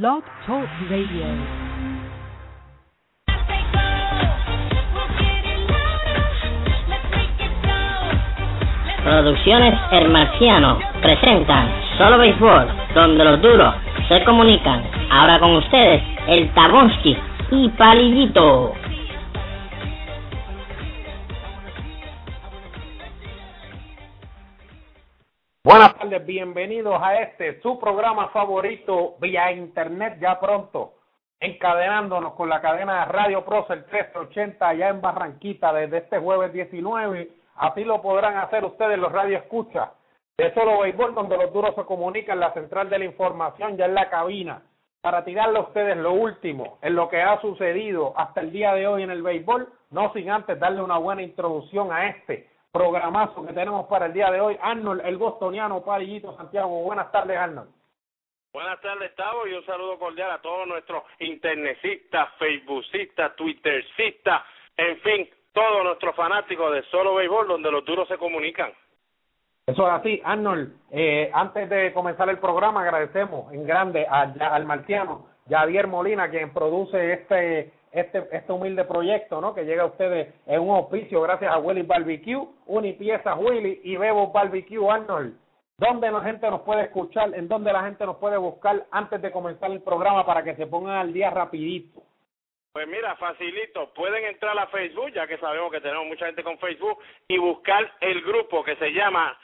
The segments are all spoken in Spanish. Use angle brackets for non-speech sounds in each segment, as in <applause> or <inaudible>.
Blog Talk Radio. Producciones El Marciano presentan Solo Béisbol, donde los duros se comunican. Ahora con ustedes, el Tabonsky y Palillito. Buenas tardes, bienvenidos a este, su programa favorito vía internet ya pronto, encadenándonos con la cadena de Radio Procer 1380 allá en Barranquita desde este jueves 19. Así lo podrán hacer ustedes los radio escucha de Solo Béisbol, donde los duros se comunican, la central de la información ya en la cabina, para tirarle a ustedes lo último en lo que ha sucedido hasta el día de hoy en el béisbol, no sin antes darle una buena introducción a este programazo que tenemos para el día de hoy. Arnold, el bostoniano, Parillito Santiago. Buenas tardes, Arnold. Buenas tardes, Tavo, y un saludo cordial a todos nuestros internetsistas, faceboocistas, twittercistas, en fin, todos nuestros fanáticos de Solo Béisbol, donde los duros se comunican. Eso es así, Arnold. Eh, antes de comenzar el programa, agradecemos en grande a, al marciano Javier Molina, quien produce este este, este humilde proyecto, ¿no? Que llega a ustedes en un oficio gracias a Willy Barbecue, Unipiezas Willy y Bebo Barbecue Arnold. ¿Dónde la gente nos puede escuchar? ¿En dónde la gente nos puede buscar antes de comenzar el programa para que se pongan al día rapidito? Pues mira, facilito, pueden entrar a Facebook, ya que sabemos que tenemos mucha gente con Facebook, y buscar el grupo que se llama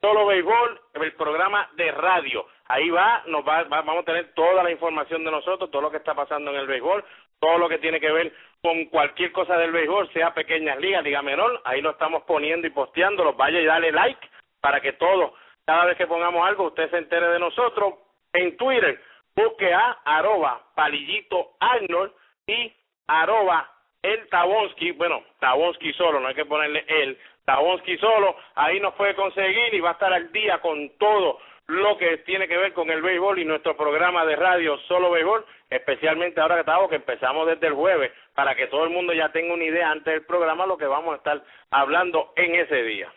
Solo Béisbol, el programa de radio. Ahí va, nos va, vamos a tener toda la información de nosotros, todo lo que está pasando en el béisbol, todo lo que tiene que ver con cualquier cosa del béisbol, sea pequeñas ligas, liga menor, ahí lo estamos poniendo y posteando, los vaya y dale like para que todos, cada vez que pongamos algo, usted se entere de nosotros. En Twitter, busque a arroba palillito Arnold y arroba el Tabonsky, bueno, Tabonsky solo, no hay que ponerle el, Tabonsky solo, ahí nos puede conseguir y va a estar al día con todo lo que tiene que ver con el béisbol y nuestro programa de radio Solo Béisbol, especialmente ahora que estamos que empezamos desde el jueves, para que todo el mundo ya tenga una idea antes del programa lo que vamos a estar hablando en ese día.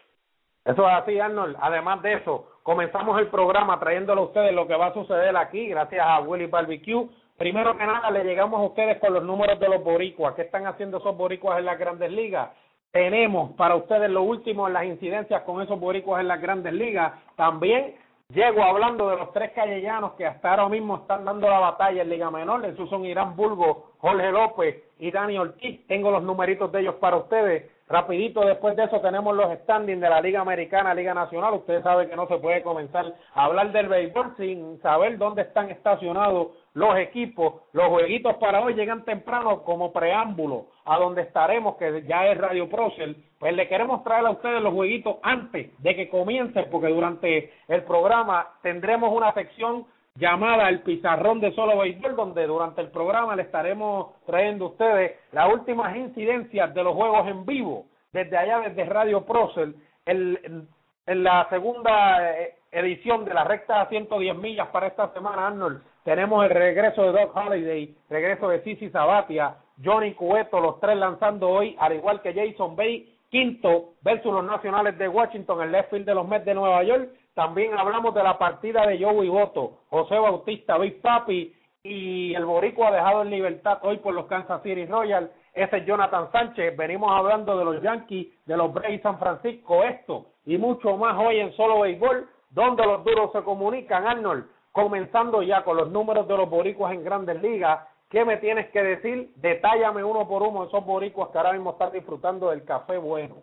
Eso es así, Arnold. Además de eso, comenzamos el programa trayéndole a ustedes lo que va a suceder aquí, gracias a Willy Barbecue. Primero que nada, le llegamos a ustedes con los números de los boricuas. ¿Qué están haciendo esos boricuas en las grandes ligas? Tenemos para ustedes lo último en las incidencias con esos boricuas en las grandes ligas. También Llego hablando de los tres callejanos que hasta ahora mismo están dando la batalla en Liga Menor. Esos son Irán Bulgo, Jorge López y Dani Ortiz. Tengo los numeritos de ellos para ustedes. Rapidito después de eso tenemos los standings de la Liga Americana, Liga Nacional. Ustedes saben que no se puede comenzar a hablar del béisbol sin saber dónde están estacionados los equipos. Los jueguitos para hoy llegan temprano como preámbulo a donde estaremos, que ya es Radio Procel. Pues le queremos traer a ustedes los jueguitos antes de que comiencen, porque durante el programa tendremos una sección llamada El Pizarrón de Solo Béisbol, donde durante el programa le estaremos trayendo a ustedes las últimas incidencias de los juegos en vivo, desde allá, desde Radio Procel, el, en la segunda eh, edición de la recta a 110 millas para esta semana, Arnold, tenemos el regreso de Doc Holiday, regreso de Sisi Sabatia, Johnny Cueto, los tres lanzando hoy, al igual que Jason Bay, quinto versus los nacionales de Washington, el left field de los Mets de Nueva York, también hablamos de la partida de Joey Boto, José Bautista, Big Papi y el Boricua dejado en libertad hoy por los Kansas City Royals. Ese es Jonathan Sánchez. Venimos hablando de los Yankees, de los Braves San Francisco, esto y mucho más hoy en Solo Béisbol, donde los duros se comunican. Arnold, comenzando ya con los números de los boricuas en grandes ligas. ¿Qué me tienes que decir? Detállame uno por uno esos boricuas que ahora mismo están disfrutando del café bueno.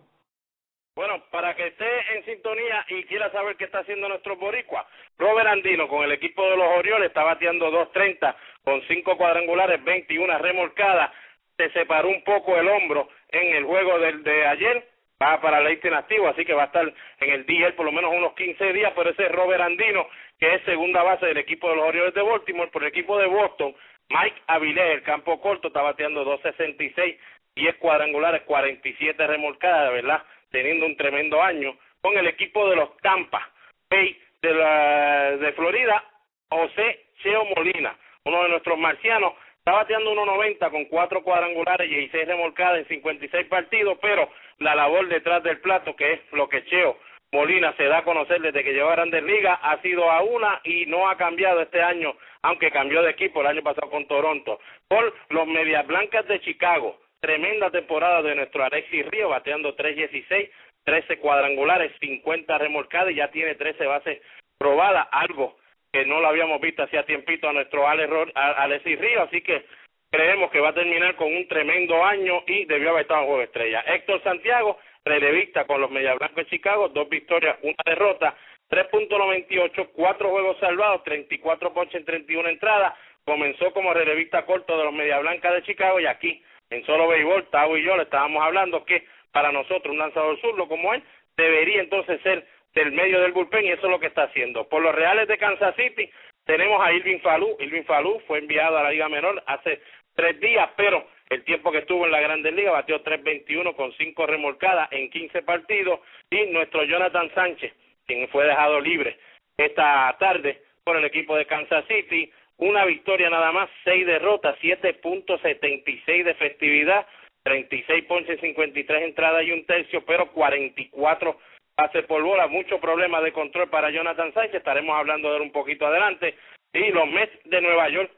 Bueno, para que esté en sintonía y quiera saber qué está haciendo nuestro boricua, Robert Andino con el equipo de los Orioles está bateando 2.30 con 5 cuadrangulares, 21 remolcadas, se separó un poco el hombro en el juego del de ayer, va para el inactivo, así que va a estar en el día por lo menos unos 15 días, pero ese Robert Andino, que es segunda base del equipo de los Orioles de Baltimore, por el equipo de Boston, Mike Avilés, el campo corto, está bateando 2.66, 10 cuadrangulares, 47 remolcadas, de verdad, teniendo un tremendo año, con el equipo de los Tampa Bay de, la, de Florida, José Cheo Molina, uno de nuestros marcianos, está bateando 1.90 con cuatro cuadrangulares y 16 remolcadas en 56 partidos, pero la labor detrás del plato, que es lo que Cheo Molina se da a conocer desde que llegó a Grandes Ligas, ha sido a una y no ha cambiado este año, aunque cambió de equipo el año pasado con Toronto, por los Medias Blancas de Chicago. Tremenda temporada de nuestro Alexis Río, bateando 3.16, 13 cuadrangulares, 50 remolcadas y ya tiene 13 bases probadas, algo que no lo habíamos visto hacía tiempito a nuestro Alexis Río, así que creemos que va a terminar con un tremendo año y debió haber estado en juego estrella. Héctor Santiago relevista con los Media Blancos de Chicago, dos victorias, una derrota, 3.98, cuatro juegos salvados, 34 ponches en 31 entradas. Comenzó como relevista corto de los Media Blancas de Chicago y aquí en solo béisbol, Tavo y yo le estábamos hablando que para nosotros un lanzador zurdo como él debería entonces ser del medio del bullpen y eso es lo que está haciendo. Por los Reales de Kansas City tenemos a Irving Falú. Irving Falú fue enviado a la Liga Menor hace tres días, pero el tiempo que estuvo en la Grandes Ligas batió 3.21 con cinco remolcadas en 15 partidos y nuestro Jonathan Sánchez, quien fue dejado libre esta tarde por el equipo de Kansas City, una victoria nada más, seis derrotas, 7.76 de festividad, 36 ponches, 53 entradas y un tercio, pero 44 pases por bola, mucho problema de control para Jonathan Sánchez, estaremos hablando de él un poquito adelante, y los Mets de Nueva York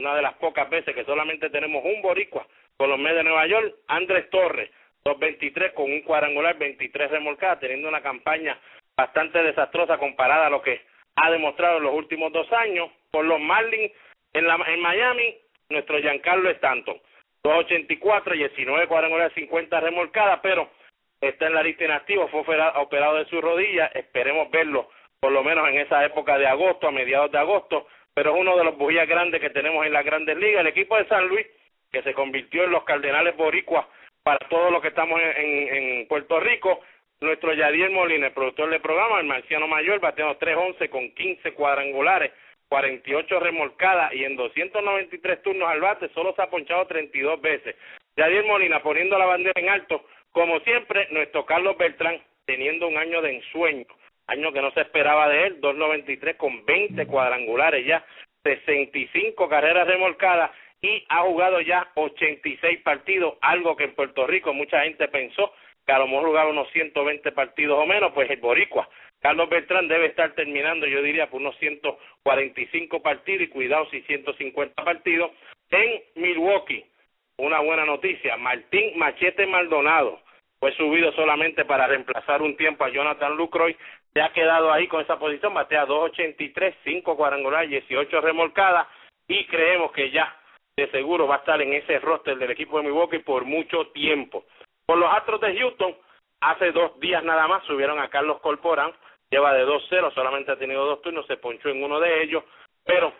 una de las pocas veces que solamente tenemos un boricua con los Mets de Nueva York, Andrés Torres, 2.23 con un cuadrangular, 23 remolcadas, teniendo una campaña bastante desastrosa comparada a lo que ha demostrado en los últimos dos años. Por los Marlins en, la, en Miami, nuestro Giancarlo Stanton, 2.84, 19 cuadrangulares, 50 remolcadas, pero está en la lista inactivo, fue operado de su rodilla, esperemos verlo por lo menos en esa época de agosto, a mediados de agosto, pero es uno de los bujías grandes que tenemos en las grandes ligas. El equipo de San Luis, que se convirtió en los Cardenales Boricuas para todos los que estamos en, en, Puerto Rico, nuestro Yadier Molina, el productor del programa, el marciano mayor, bateando 3-11 con 15 cuadrangulares, 48 remolcadas y en 293 turnos al bate solo se ha ponchado 32 veces. Yadier Molina poniendo la bandera en alto, como siempre, nuestro Carlos Beltrán teniendo un año de ensueño año que no se esperaba de él, 2.93 con 20 cuadrangulares ya, 65 carreras remolcadas y ha jugado ya 86 partidos, algo que en Puerto Rico mucha gente pensó que a lo mejor jugaba unos 120 partidos o menos, pues el boricua Carlos Beltrán debe estar terminando, yo diría, por unos 145 partidos y cuidado si 150 partidos. En Milwaukee, una buena noticia, Martín Machete Maldonado fue subido solamente para reemplazar un tiempo a Jonathan Lucroy, se ha quedado ahí con esa posición, batea 2.83, 5 cuadrangulares, 18 remolcadas y creemos que ya de seguro va a estar en ese roster del equipo de Milwaukee por mucho tiempo. Por los Astros de Houston, hace dos días nada más subieron a Carlos Corporán, lleva de 2-0, solamente ha tenido dos turnos, se ponchó en uno de ellos, pero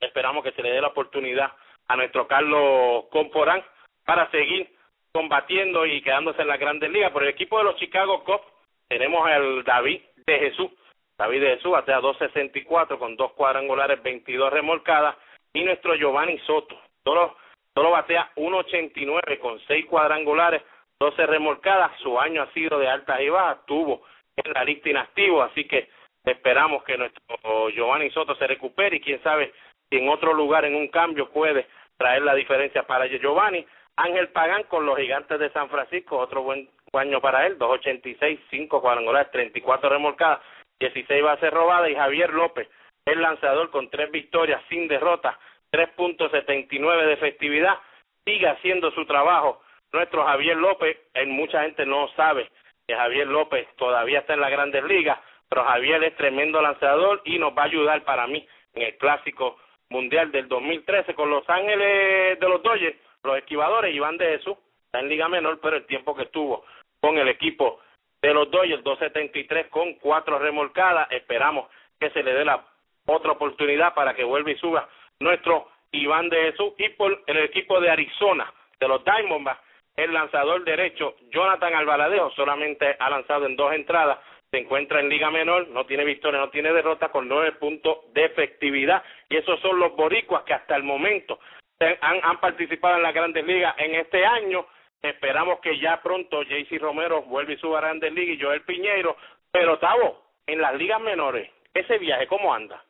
esperamos que se le dé la oportunidad a nuestro Carlos Corporán para seguir combatiendo y quedándose en la Grandes Ligas. Por el equipo de los Chicago Cubs tenemos al David de Jesús. David de Jesús batea 2.64 con dos cuadrangulares, 22 remolcadas. Y nuestro Giovanni Soto, solo, solo batea 1.89 con seis cuadrangulares, 12 remolcadas. Su año ha sido de altas y bajas, tuvo en la lista inactivo, así que esperamos que nuestro Giovanni Soto se recupere y quién sabe si en otro lugar, en un cambio, puede traer la diferencia para Giovanni. Ángel Pagán con los gigantes de San Francisco, otro buen año para él, 2.86, 5 cuadrangulares, 34 remolcadas, 16 bases robadas y Javier López, el lanzador con tres victorias sin derrota, 3.79 de efectividad, sigue haciendo su trabajo. Nuestro Javier López, en mucha gente no sabe que Javier López todavía está en la Grandes Ligas, pero Javier es tremendo lanzador y nos va a ayudar para mí en el Clásico Mundial del 2013 con Los Ángeles de los Dodgers, los esquivadores, Iván de Jesús, está en Liga Menor, pero el tiempo que estuvo con el equipo de los Dodgers, 273 con cuatro remolcadas. Esperamos que se le dé la otra oportunidad para que vuelva y suba nuestro Iván de Jesús. Y por el equipo de Arizona, de los Diamondbacks, el lanzador derecho Jonathan Alvaradejo solamente ha lanzado en dos entradas. Se encuentra en Liga Menor, no tiene victoria, no tiene derrota, con nueve puntos de efectividad. Y esos son los boricuas que hasta el momento han, han participado en las grandes ligas en este año Esperamos que ya pronto JC Romero vuelva y suba a Grandes Ligas y Joel Piñeiro. Pero, Tavo, en las ligas menores, ese viaje, ¿cómo anda?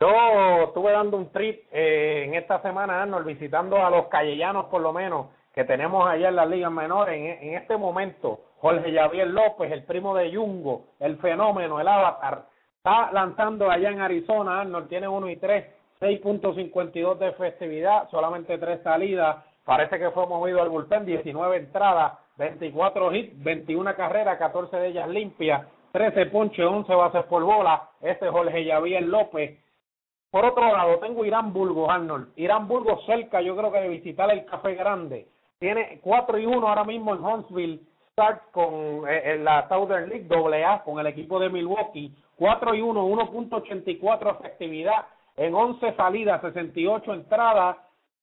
Yo estuve dando un trip eh, en esta semana, Arnold, visitando a los callellanos por lo menos, que tenemos allá en las ligas menores. En, en este momento, Jorge Javier López, el primo de Yungo, el fenómeno, el avatar, está lanzando allá en Arizona. Arnold tiene 1 y 3, 6.52 de festividad, solamente 3 salidas. Parece que fue movido al bullpen, 19 entradas, 24 hits, 21 carreras, 14 de ellas limpias, 13 ponches, 11 bases por bola. Este es Jorge Javier López. Por otro lado, tengo Irán Burgos, Arnold. Irán Burgos cerca, yo creo que de visitar el Café Grande. Tiene 4 y 1 ahora mismo en Huntsville. Start con eh, en la Southern League AA con el equipo de Milwaukee. 4 y 1, 1.84 efectividad en 11 salidas, 68 entradas,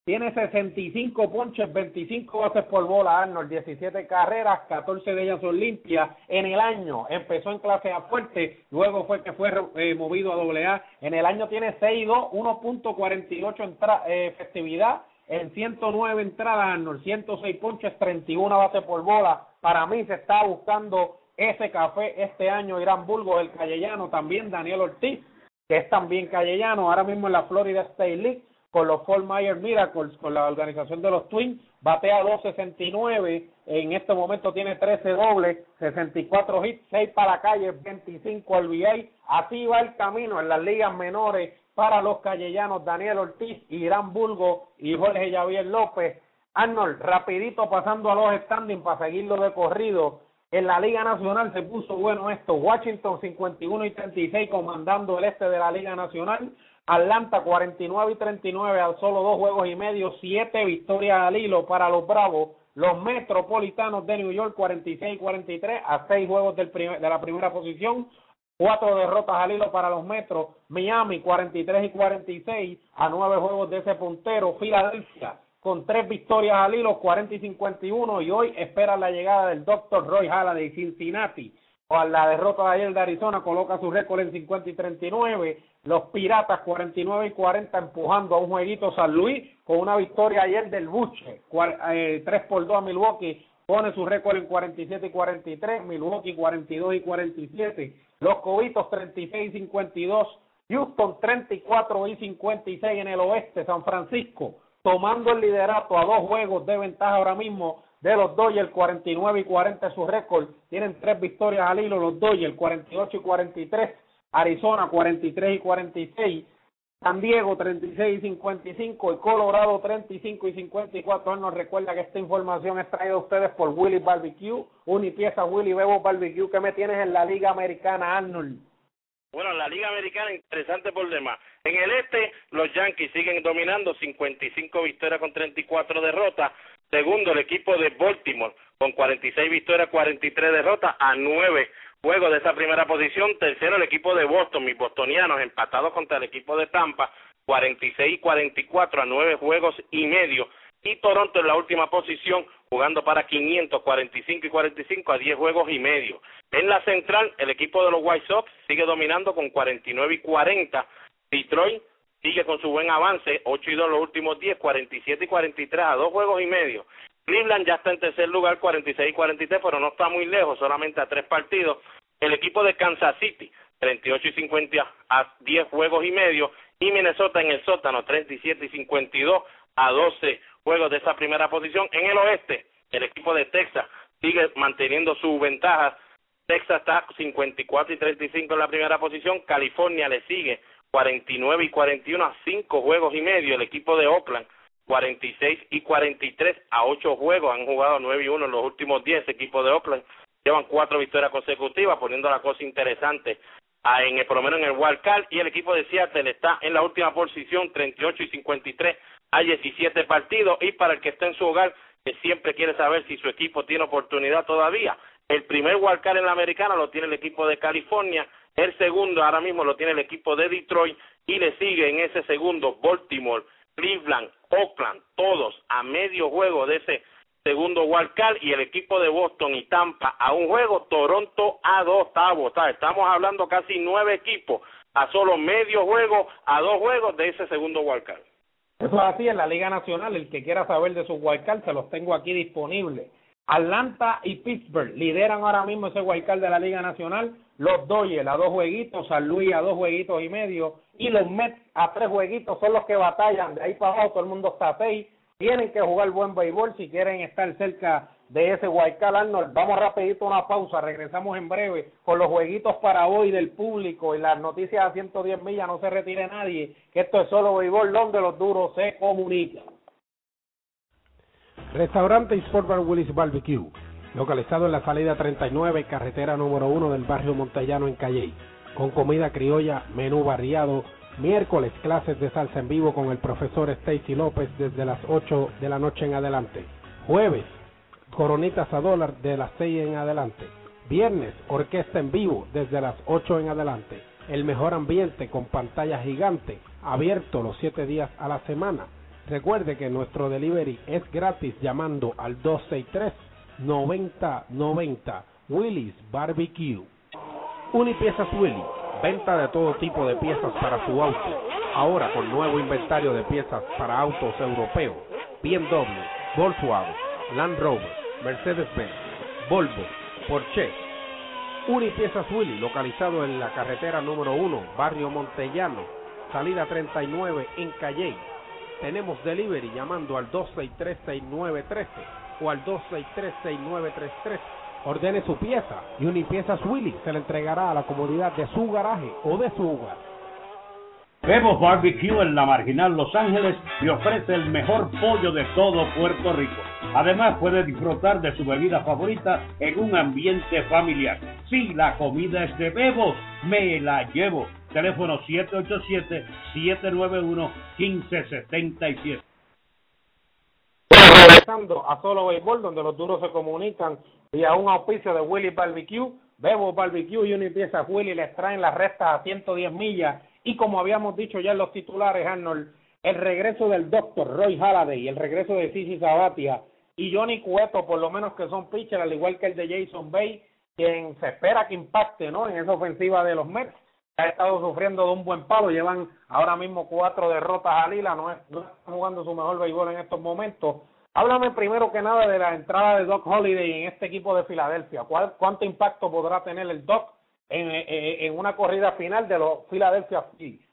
tiene 65 ponches, 25 bases por bola, Arnold, 17 carreras, 14 de ellas son limpias. En el año empezó en clase A fuerte, luego fue que fue eh, movido a doble A. En el año tiene 6-2, 1.48 entra eh, efectividad en 109 entradas, Arnold, 106 ponches, 31 bases por bola. Para mí se está buscando ese café este año, Irán Burgos, el Callellano, también Daniel Ortiz, que es también Callellano, ahora mismo en la Florida State League con los Fort Myers Miracles, con la organización de los Twins, batea 2.69, en este momento tiene 13 dobles, 64 hits, 6 para la calle, 25 al VA, así va el camino en las ligas menores para los callellanos Daniel Ortiz, Irán Bulgo y Jorge Javier López. Arnold, rapidito pasando a los standings para seguirlo de corrido. En la Liga Nacional se puso bueno esto. Washington 51 y 36 comandando el este de la Liga Nacional. Atlanta 49 y 39 a solo dos juegos y medio, siete victorias al hilo para los Bravos. Los Metropolitanos de New York 46 y 43 a seis juegos del primer, de la primera posición, cuatro derrotas al hilo para los Metros. Miami 43 y 46 a nueve juegos de ese puntero. Filadelfia con tres victorias al hilo, 40 y 51 y hoy espera la llegada del Dr. Roy Halladay Cincinnati o la derrota de ayer de Arizona coloca su récord en 50 y 39. Los Piratas 49 y 40 empujando a un jueguito San Luis con una victoria ayer del Buche. 3 eh, por 2 a Milwaukee pone su récord en 47 y 43. Milwaukee 42 y 47. Los Cobitos 36 y 52. Houston 34 y 56 en el oeste. San Francisco tomando el liderato a dos juegos de ventaja ahora mismo de los Dodgers, 49 y 40 es su récord. Tienen tres victorias al hilo los Dodgers, 48 y 43. Arizona, 43 y 46. San Diego 36 y 55 y Colorado 35 y 54. Él nos recuerda que esta información es traída a ustedes por Willy Barbecue, Unipieza Willy Bebo Barbecue. que me tienes en la Liga Americana, Arnold? Bueno, la Liga Americana interesante por demás. En el este, los Yankees siguen dominando 55 victorias con 34 derrotas. Segundo, el equipo de Baltimore con 46 victorias, 43 derrotas a 9 juegos de esa primera posición. Tercero, el equipo de Boston, mis bostonianos empatados contra el equipo de Tampa, 46 y 44 a 9 juegos y medio. Y Toronto en la última posición, jugando para 545 y 45 a 10 juegos y medio. En la central, el equipo de los White Sox sigue dominando con 49 y 40. Detroit sigue con su buen avance, 8 y 2 los últimos 10, 47 y 43 a dos juegos y medio. Cleveland ya está en tercer lugar, 46 y 43, pero no está muy lejos, solamente a tres partidos. El equipo de Kansas City, 38 y 50 a 10 juegos y medio. Y Minnesota en el sótano, 37 y 52 a 12 juegos de esa primera posición. En el oeste, el equipo de Texas sigue manteniendo su ventaja. Texas está 54 y 35 en la primera posición. California le sigue 49 y 41 a 5 juegos y medio. El equipo de Oakland, 46 y 43 a 8 juegos. Han jugado 9 y 1 en los últimos 10. Equipo de Oakland llevan 4 victorias consecutivas, poniendo la cosa interesante a, en el, por lo menos en el wild. Y el equipo de Seattle está en la última posición, 38 y 53 a 17 partidos. Y para el que está en su hogar, que siempre quiere saber si su equipo tiene oportunidad todavía, el primer wild en la americana lo tiene el equipo de California el segundo ahora mismo lo tiene el equipo de Detroit y le sigue en ese segundo Baltimore, Cleveland, Oakland, todos a medio juego de ese segundo wildcard y el equipo de Boston y Tampa a un juego, Toronto a dos octavos. Estamos hablando casi nueve equipos a solo medio juego, a dos juegos de ese segundo wildcard. Eso es así en la Liga Nacional. El que quiera saber de sus wildcards, se los tengo aquí disponibles. Atlanta y Pittsburgh lideran ahora mismo ese wildcard de la Liga Nacional los Dodgers a dos jueguitos, San Luis a dos jueguitos y medio, y los Mets a tres jueguitos son los que batallan, de ahí para abajo todo el mundo está a seis, tienen que jugar buen béisbol si quieren estar cerca de ese Guaycal Arnold. Vamos rapidito a una pausa, regresamos en breve con los jueguitos para hoy del público y las noticias a 110 millas, no se retire nadie, que esto es solo béisbol donde los duros se comunican. Restaurante Sport Bar Willis Barbecue, localizado en la salida 39, carretera número 1 del barrio Montellano en Calley, con comida criolla, menú variado, miércoles clases de salsa en vivo con el profesor Stacy López desde las 8 de la noche en adelante, jueves coronitas a dólar de las 6 en adelante, viernes orquesta en vivo desde las 8 en adelante, el mejor ambiente con pantalla gigante, abierto los 7 días a la semana, Recuerde que nuestro delivery es gratis llamando al 263-9090 Willis Barbecue. Unipiezas Willy, venta de todo tipo de piezas para su auto. Ahora con nuevo inventario de piezas para autos europeos, BMW, Volkswagen, Land Rover, Mercedes-Benz, Volvo, Porsche. Unipiezas Willy, localizado en la carretera número 1, barrio Montellano, salida 39 en Calle tenemos delivery llamando al 263-6913 o al 263-6933. Ordene su pieza y Unipiezas Willy se le entregará a la comodidad de su garaje o de su hogar. Bebo Barbecue en la Marginal Los Ángeles le ofrece el mejor pollo de todo Puerto Rico. Además puede disfrutar de su bebida favorita en un ambiente familiar. Si la comida es de Bebos, me la llevo. Teléfono 787-791-1577. Regresando a Solo Béisbol, donde los duros se comunican y a un auspicio de Willy Barbecue, Bebo Barbecue y una pieza Willy les traen las restas a 110 millas y como habíamos dicho ya en los titulares, Arnold, el regreso del doctor Roy Halladay, el regreso de Sisi Sabatia y Johnny Cueto, por lo menos que son pitchers, al igual que el de Jason Bay, quien se espera que impacte ¿no? en esa ofensiva de los Mets. Ha estado sufriendo de un buen palo, llevan ahora mismo cuatro derrotas a Lila, no, no están jugando su mejor béisbol en estos momentos. Háblame primero que nada de la entrada de Doc Holiday en este equipo de Filadelfia. ¿Cuánto impacto podrá tener el Doc en, en, una corrida final de los Philadelphia Phillies.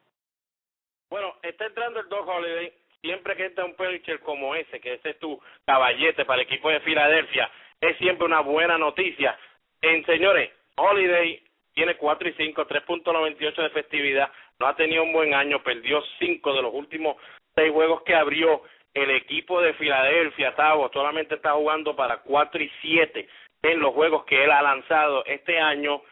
Bueno, está entrando el Doc Holiday. Siempre que entra un pitcher como ese, que ese es tu caballete para el equipo de Filadelfia, es siempre una buena noticia. En señores, Holiday tiene 4 y 5, 3.98 de efectividad, no ha tenido un buen año, perdió 5 de los últimos 6 juegos que abrió. El equipo de Filadelfia, Tavo, solamente está jugando para 4 y 7 en los juegos que él ha lanzado este año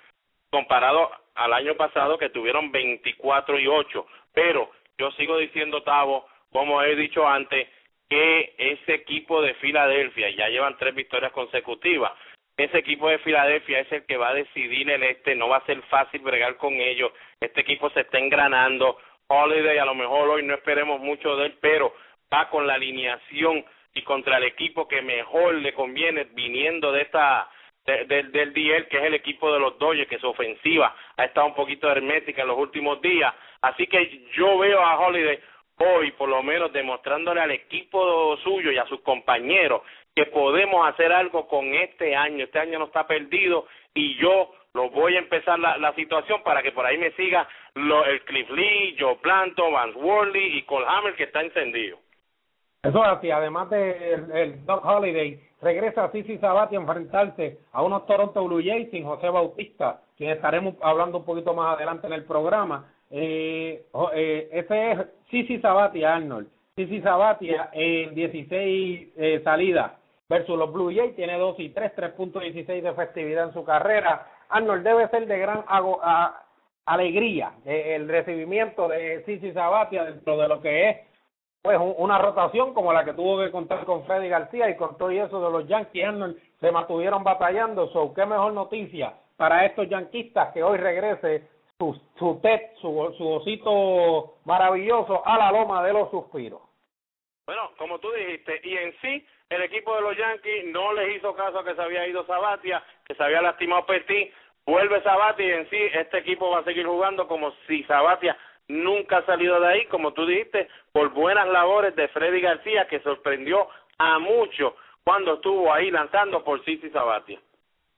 comparado al año pasado que tuvieron 24 y 8. Pero yo sigo diciendo, Tavo, como he dicho antes, que ese equipo de Filadelfia, ya llevan tres victorias consecutivas, ese equipo de Filadelfia es el que va a decidir el este, no va a ser fácil bregar con ellos, este equipo se está engranando, Holiday a lo mejor hoy no esperemos mucho de él, pero va con la alineación y contra el equipo que mejor le conviene viniendo de esta del, del DL, que es el equipo de los Dodgers, que su ofensiva ha estado un poquito hermética en los últimos días. Así que yo veo a Holiday hoy, por lo menos, demostrándole al equipo suyo y a sus compañeros que podemos hacer algo con este año. Este año no está perdido y yo lo voy a empezar la, la situación para que por ahí me siga lo, el Cliff Lee, Joe Planto, Vance Worley y Cole Hammer que está encendido. Eso es así, además de el, Doc Holiday, regresa Sisi Sabati a enfrentarse a unos Toronto Blue Jays sin José Bautista, quien estaremos hablando un poquito más adelante en el programa. Eh, eh, ese es Sisi Sabati Arnold. Sisi Sabatia en 16 eh, salidas versus los Blue Jays, tiene 2 y 3, 3.16 de efectividad en su carrera. Arnold debe ser de gran alegría eh, el recibimiento de Sisi Sabatia dentro de lo que es pues una rotación como la que tuvo que contar con Freddy García y con todo eso de los Yankees se mantuvieron batallando. So, qué mejor noticia para estos yanquistas que hoy regrese su, su TED, su, su osito maravilloso a la loma de los suspiros. Bueno, como tú dijiste, y en sí, el equipo de los Yankees no les hizo caso a que se había ido Sabatia, que se había lastimado Petit, vuelve Sabatia y en sí este equipo va a seguir jugando como si Sabatia nunca ha salido de ahí, como tú dijiste, por buenas labores de Freddy García, que sorprendió a muchos cuando estuvo ahí lanzando por Cici Sabatia.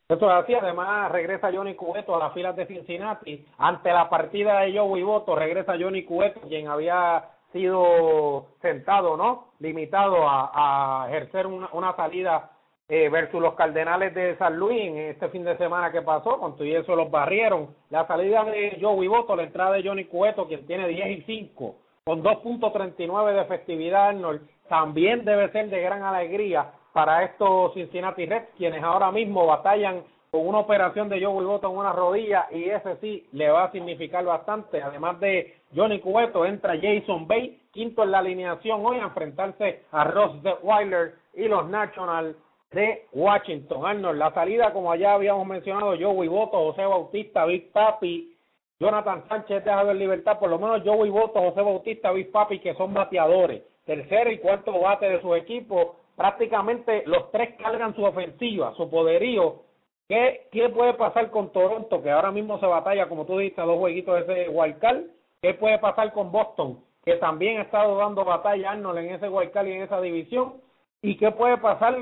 Eso es así, además regresa Johnny Cueto a las filas de Cincinnati. Ante la partida de Joey Boto, regresa Johnny Cueto, quien había sido sentado, ¿no? Limitado a, a ejercer una, una salida eh, versus los Cardenales de San Luis en este fin de semana que pasó, con todo eso los barrieron. La salida de Joey Boto, la entrada de Johnny Cueto, quien tiene 10 y 5, con 2.39 de efectividad, Arnold, también debe ser de gran alegría para estos Cincinnati Reds, quienes ahora mismo batallan con una operación de Joey Boto en una rodilla y ese sí le va a significar bastante. Además de Johnny Cueto, entra Jason Bay, quinto en la alineación hoy a enfrentarse a Ross Weiler y los Nationals de Washington. Arnold, la salida, como ya habíamos mencionado, Joey Boto, José Bautista, Big Papi, Jonathan Sánchez dejado en libertad, por lo menos Joey Boto, José Bautista, Big Papi, que son bateadores. Tercer y cuarto bate de su equipo, prácticamente los tres cargan su ofensiva, su poderío. ¿Qué, ¿Qué puede pasar con Toronto, que ahora mismo se batalla, como tú dijiste, dos jueguitos de ese wildcard? ¿Qué puede pasar con Boston, que también ha estado dando batalla Arnold en ese wildcard y en esa división? ¿Y qué puede pasar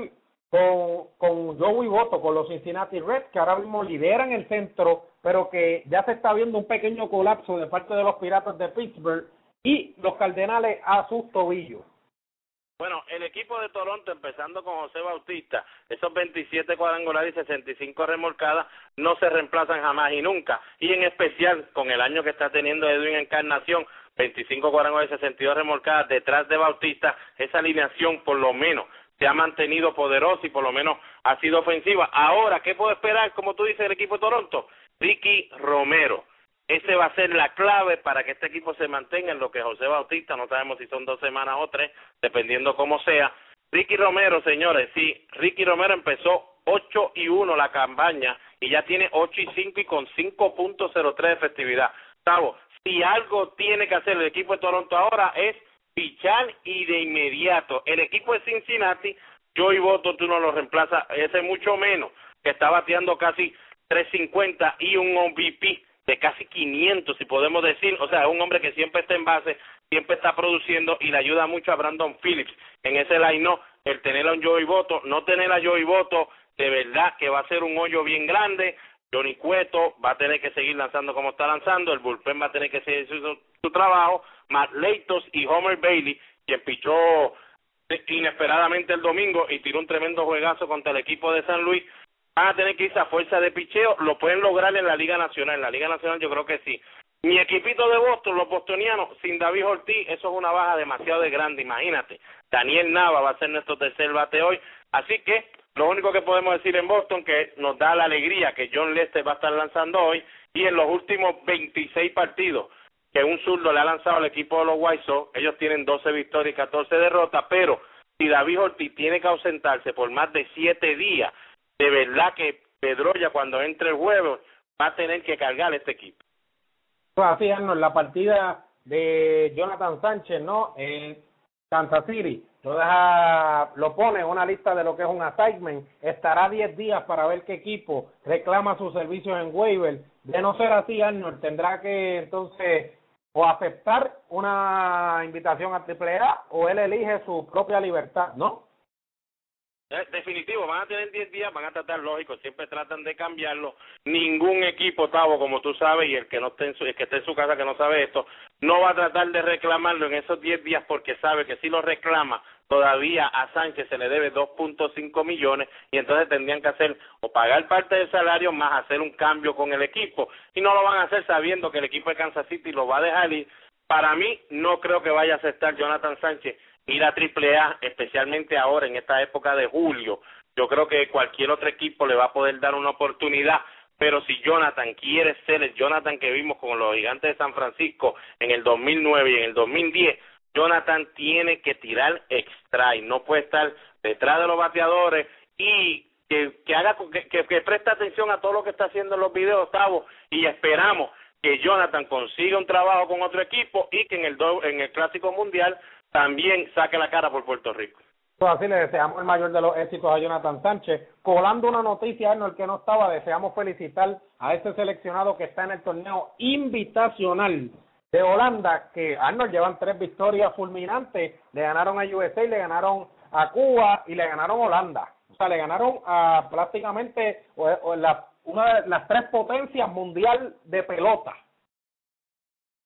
con, con Joey Boto, con los Cincinnati Reds, que ahora mismo lideran el centro, pero que ya se está viendo un pequeño colapso de parte de los Piratas de Pittsburgh y los Cardenales a sus tobillos. Bueno, el equipo de Toronto, empezando con José Bautista, esos 27 cuadrangulares y 65 remolcadas no se reemplazan jamás y nunca. Y en especial con el año que está teniendo Edwin Encarnación, 25 cuadrangulares y 62 remolcadas detrás de Bautista, esa alineación por lo menos se ha mantenido poderosa y por lo menos ha sido ofensiva. Ahora, ¿qué puedo esperar, como tú dices, el equipo de Toronto? Ricky Romero. Ese va a ser la clave para que este equipo se mantenga en lo que José Bautista, no sabemos si son dos semanas o tres, dependiendo cómo sea. Ricky Romero, señores, sí, Ricky Romero empezó 8 y 1 la campaña y ya tiene 8 y 5 y con 5.03 de efectividad. Sabo, si algo tiene que hacer el equipo de Toronto ahora es pichar y de inmediato. El equipo de Cincinnati, yo y voto, tú no lo reemplazas, ese mucho menos, que está bateando casi 350 y un OVP de casi 500, si podemos decir, o sea, un hombre que siempre está en base, siempre está produciendo y le ayuda mucho a Brandon Phillips. En ese line el tener a un Joey Voto, no tener a Joey Voto, de verdad que va a ser un hoyo bien grande, Johnny Cueto va a tener que seguir lanzando como está lanzando, el bullpen va a tener que seguir su, su trabajo, Matt Leitos y Homer Bailey, quien pichó inesperadamente el domingo y tiró un tremendo juegazo contra el equipo de San Luis, van a tener que irse a fuerza de picheo, lo pueden lograr en la Liga Nacional, en la Liga Nacional yo creo que sí. Mi equipito de Boston, los bostonianos, sin David Ortiz, eso es una baja demasiado de grande, imagínate. Daniel Nava va a ser nuestro tercer bate hoy, así que lo único que podemos decir en Boston que nos da la alegría que John Lester va a estar lanzando hoy y en los últimos 26 partidos que un zurdo le ha lanzado al equipo de los White Sox, ellos tienen 12 victorias y 14 derrotas, pero si David Ortiz tiene que ausentarse por más de 7 días, de verdad que Pedroya cuando entre el jueves va a tener que cargar este equipo. Así, Arnold, la partida de Jonathan Sánchez, ¿no? En Kansas City, lo deja, lo pone en una lista de lo que es un assignment, estará 10 días para ver qué equipo reclama sus servicios en waiver. De no ser así, Arnold tendrá que entonces o aceptar una invitación a AAA o él elige su propia libertad, ¿no? Definitivo, van a tener 10 días, van a tratar lógico, siempre tratan de cambiarlo. Ningún equipo, Tavo, como tú sabes, y el que no esté en su, el que esté en su casa que no sabe esto, no va a tratar de reclamarlo en esos 10 días porque sabe que si lo reclama, todavía a Sánchez se le debe 2.5 millones y entonces tendrían que hacer o pagar parte del salario más hacer un cambio con el equipo y no lo van a hacer sabiendo que el equipo de Kansas City lo va a dejar ir. Para mí no creo que vaya a aceptar Jonathan Sánchez ir a AAA, especialmente ahora en esta época de julio. Yo creo que cualquier otro equipo le va a poder dar una oportunidad, pero si Jonathan quiere ser el Jonathan que vimos con los gigantes de San Francisco en el 2009 y en el 2010, Jonathan tiene que tirar extra y no puede estar detrás de los bateadores y que, que haga preste atención a todo lo que está haciendo en los videos, Gustavo, y esperamos que Jonathan consiga un trabajo con otro equipo y que en el en el Clásico Mundial también saque la cara por Puerto Rico. Pues así le deseamos el mayor de los éxitos a Jonathan Sánchez. Colando una noticia, en el que no estaba, deseamos felicitar a este seleccionado que está en el torneo invitacional de Holanda, que Arnold llevan tres victorias fulminantes, le ganaron a USA, le ganaron a Cuba y le ganaron a Holanda. O sea, le ganaron a prácticamente la, una de las tres potencias mundial de pelota.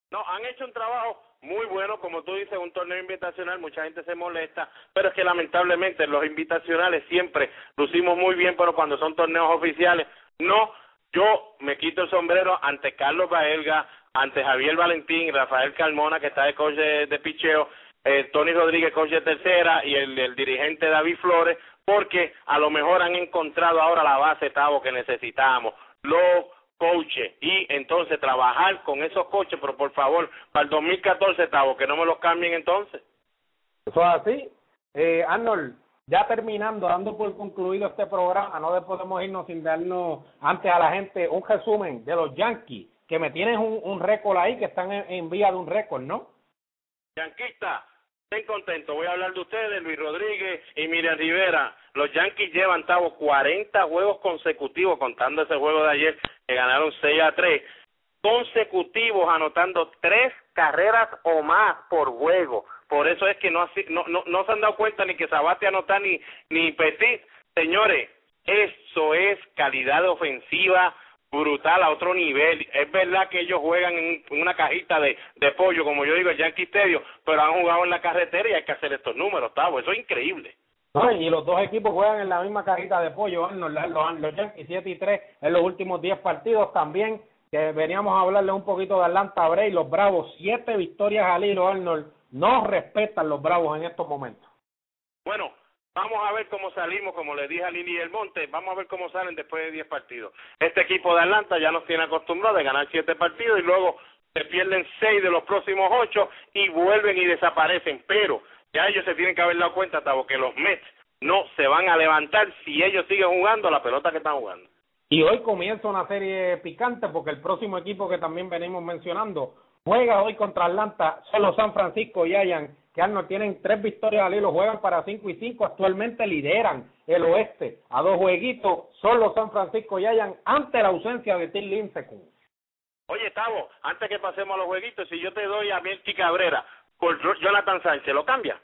No, han hecho un trabajo muy bueno, como tú dices, un torneo invitacional, mucha gente se molesta, pero es que lamentablemente los invitacionales siempre lucimos muy bien, pero cuando son torneos oficiales, no, yo me quito el sombrero ante Carlos Baelga, ante Javier Valentín, Rafael Carmona, que está de coach de, picheo, eh, Tony Rodríguez, coach de tercera, y el, el dirigente David Flores, porque a lo mejor han encontrado ahora la base, Tavo, que necesitamos. Los coches y entonces trabajar con esos coches, pero por favor, para el 2014, Tavo, que no me los cambien entonces. Eso es así. Eh, Arnold, ya terminando, dando por concluido este programa, no podemos irnos sin darnos antes a la gente un resumen de los Yankees, que me tienes un, un récord ahí, que están en, en vía de un récord, ¿no? Yanquista, estén contentos. Voy a hablar de ustedes, Luis Rodríguez y Miriam Rivera. Los Yankees llevan, Tavo, 40 juegos consecutivos, contando ese juego de ayer, que ganaron 6 a 3, consecutivos, anotando tres carreras o más por juego. Por eso es que no, no, no, no se han dado cuenta ni que Sabate anota ni, ni Petit. Señores, eso es calidad ofensiva brutal a otro nivel. Es verdad que ellos juegan en una cajita de, de pollo, como yo digo, el Yankee Stadium, pero han jugado en la carretera y hay que hacer estos números, Tavo. Eso es increíble. y los dos equipos juegan en la misma cajita de pollo, los, los, los Yankees 7 y 3 en los últimos 10 partidos también, que veníamos a hablarle un poquito de Atlanta Bray, los Bravos, siete victorias al hilo, Arnold, no respetan los Bravos en estos momentos. Bueno, Vamos a ver cómo salimos, como le dije a Lili del Monte, vamos a ver cómo salen después de 10 partidos. Este equipo de Atlanta ya nos tiene acostumbrados a ganar 7 partidos y luego se pierden 6 de los próximos 8 y vuelven y desaparecen. Pero ya ellos se tienen que haber dado cuenta, Tavo, que los Mets no se van a levantar si ellos siguen jugando la pelota que están jugando. Y hoy comienza una serie picante porque el próximo equipo que también venimos mencionando juega hoy contra Atlanta, son los San Francisco Giants que Arnold tienen tres victorias al hilo, juegan para cinco y cinco, actualmente lideran el oeste a dos jueguitos, son los San Francisco Giants ante la ausencia de Tim Lincecum. Oye, Tavo, antes que pasemos a los jueguitos, si yo te doy a Mielky Cabrera por Jonathan Sánchez, ¿lo cambia?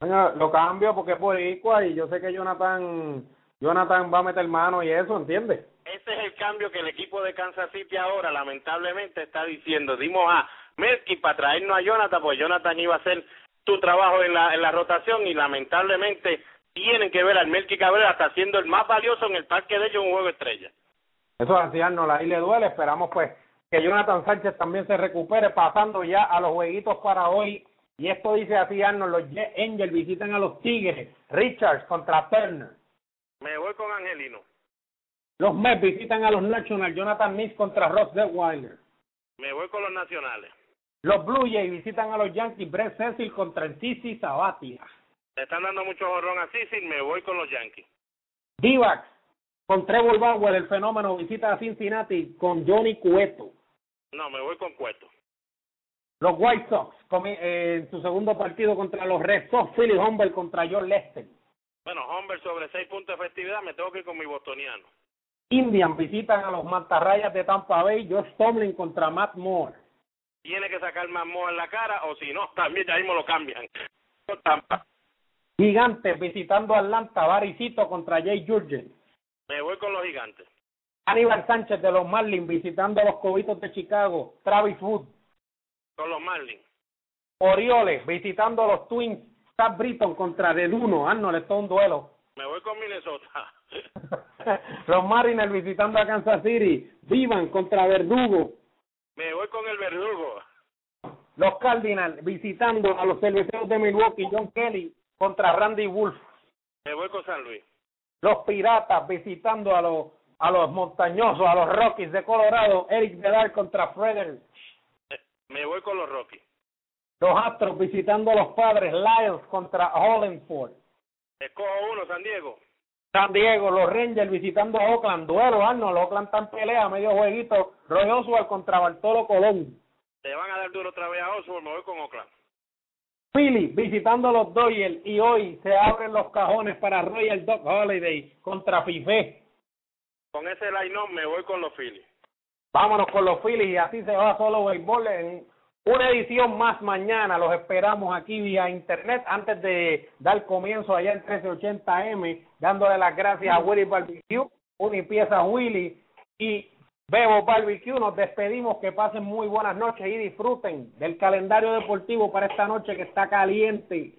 lo cambio porque es boricua y yo sé que Jonathan Jonathan va a meter mano y eso, ¿entiendes? Ese es el cambio que el equipo de Kansas City ahora lamentablemente está diciendo. Dimos a Melky para traernos a Jonathan, pues Jonathan iba a hacer su trabajo en la, en la rotación y lamentablemente tienen que ver al Melky Cabrera hasta siendo el más valioso en el parque de ellos un juego estrella. Eso así, no ahí le duele. Esperamos pues que Jonathan Sánchez también se recupere pasando ya a los jueguitos para hoy. Y esto dice así, Arnold, los Angels visitan a los Tigres, Richards contra Turner. Me voy con Angelino. Los Mets visitan a los Nationals, Jonathan Mix contra Ross Detweiler. Me voy con los Nacionales. Los Blue Jays visitan a los Yankees, Brett Cecil contra el Cici Sabatia. Le están dando mucho jorrón a Cecil, me voy con los Yankees. Divac con Trevor Bauer, el fenómeno, visita a Cincinnati con Johnny Cueto. No, me voy con Cueto. Los White Sox eh, en su segundo partido contra los Red Sox, Philly Humber contra John Lester. Bueno, Humber sobre seis puntos de efectividad, me tengo que ir con mi bostoniano. Indian visitan a los Mantarrayas de Tampa Bay, Josh Tomlin contra Matt Moore tiene que sacar más moho en la cara o si no, <laughs> también ya mismo lo cambian. Gigantes visitando Atlanta, Baricito contra Jay Jurgen. Me voy con los gigantes. Aníbal Sánchez de los Marlins visitando a los Cobitos de Chicago, Travis Wood. Con los Marlins. Orioles visitando a los Twins, Pat Britton contra Deduno. Arnold, esto es un duelo. <laughs> Me voy con Minnesota. <laughs> los Mariners visitando a Kansas City, Vivan contra Verdugo. Me voy con el verdugo. Los Cardinals visitando a los cerveceros de Milwaukee, John Kelly contra Randy Wolf. Me voy con San Luis. Los Piratas visitando a los a los montañosos, a los Rockies de Colorado, Eric Vedal contra Frederick. Me voy con los Rockies. Los Astros visitando a los Padres, Lyles contra Hollandford. Escojo uno, San Diego. San Diego, los Rangers visitando a Oakland, duelo, Arnold, Oakland está en pelea, medio jueguito, Roy Oswald contra Bartolo Colón. Se van a dar duro otra vez a Oswald, me voy con Oakland. Philly visitando a los Doyle y hoy se abren los cajones para Royal Dog Holiday contra Fife. Con ese line me voy con los Phillies. Vámonos con los Phillies y así se va solo béisbol en una edición más mañana, los esperamos aquí vía internet antes de dar comienzo allá en 1380M, dándole las gracias a Willy Barbecue, Unipieza Willy y Bebo Barbecue, nos despedimos, que pasen muy buenas noches y disfruten del calendario deportivo para esta noche que está caliente.